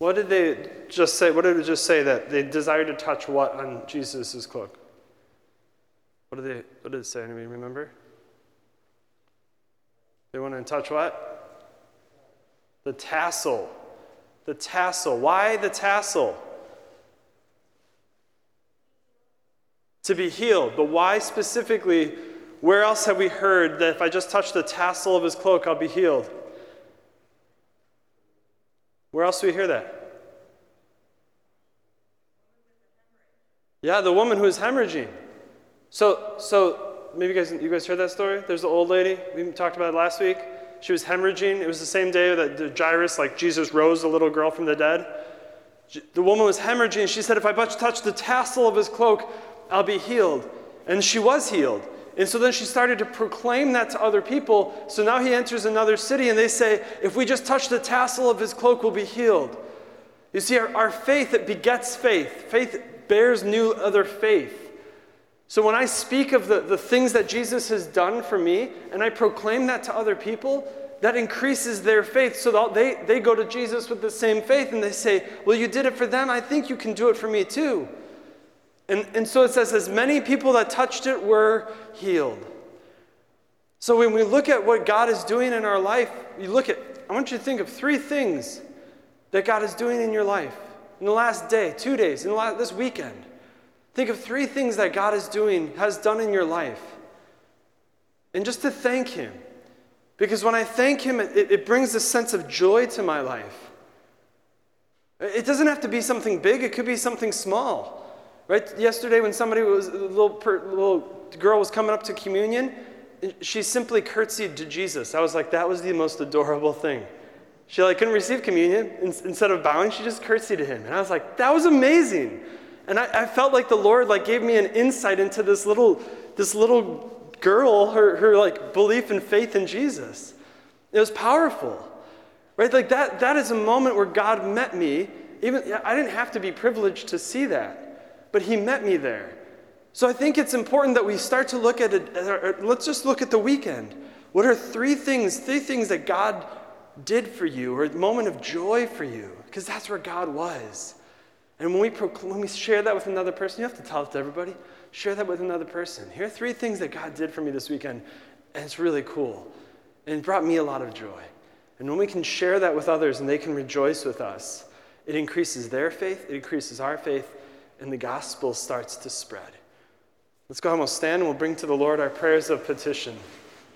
What did they just say? What did it just say that they desired to touch what on Jesus' cloak? What did they what did it say? Anybody remember? They went to touch what? The tassel. The tassel. Why the tassel? To be healed. But why specifically? Where else have we heard that if I just touch the tassel of his cloak, I'll be healed? Where else do we hear that? Yeah, the woman who is hemorrhaging. So, so maybe you guys, you guys heard that story? There's the old lady. We talked about it last week. She was hemorrhaging. It was the same day that Jairus, like Jesus, rose the little girl from the dead. The woman was hemorrhaging. She said, If I touch the tassel of his cloak, I'll be healed. And she was healed. And so then she started to proclaim that to other people. So now he enters another city and they say, If we just touch the tassel of his cloak, we'll be healed. You see, our, our faith, it begets faith. Faith bears new other faith. So when I speak of the, the things that Jesus has done for me and I proclaim that to other people, that increases their faith. So they, they go to Jesus with the same faith and they say, Well, you did it for them. I think you can do it for me too. And, and so it says, As many people that touched it were healed. So when we look at what God is doing in our life, you look at, I want you to think of three things that God is doing in your life in the last day, two days, in last, this weekend. Think of three things that God is doing, has done in your life. And just to thank Him. Because when I thank Him, it, it brings a sense of joy to my life. It doesn't have to be something big, it could be something small. Right? Yesterday, when somebody was, a little, per, little girl was coming up to communion, she simply curtsied to Jesus. I was like, that was the most adorable thing. She like couldn't receive communion. Instead of bowing, she just curtsied to him. And I was like, that was amazing. And I, I, felt like the Lord like gave me an insight into this little, this little girl, her, her like belief and faith in Jesus. It was powerful. Right? Like that, that is a moment where God met me. Even I didn't have to be privileged to see that, but He met me there. So I think it's important that we start to look at it. Let's just look at the weekend. What are three things, three things that God did for you, or a moment of joy for you? Because that's where God was. And when we, proclaim, when we share that with another person, you have to tell it to everybody. Share that with another person. Here are three things that God did for me this weekend, and it's really cool. And it brought me a lot of joy. And when we can share that with others and they can rejoice with us, it increases their faith, it increases our faith, and the gospel starts to spread. Let's go and we'll stand and we'll bring to the Lord our prayers of petition.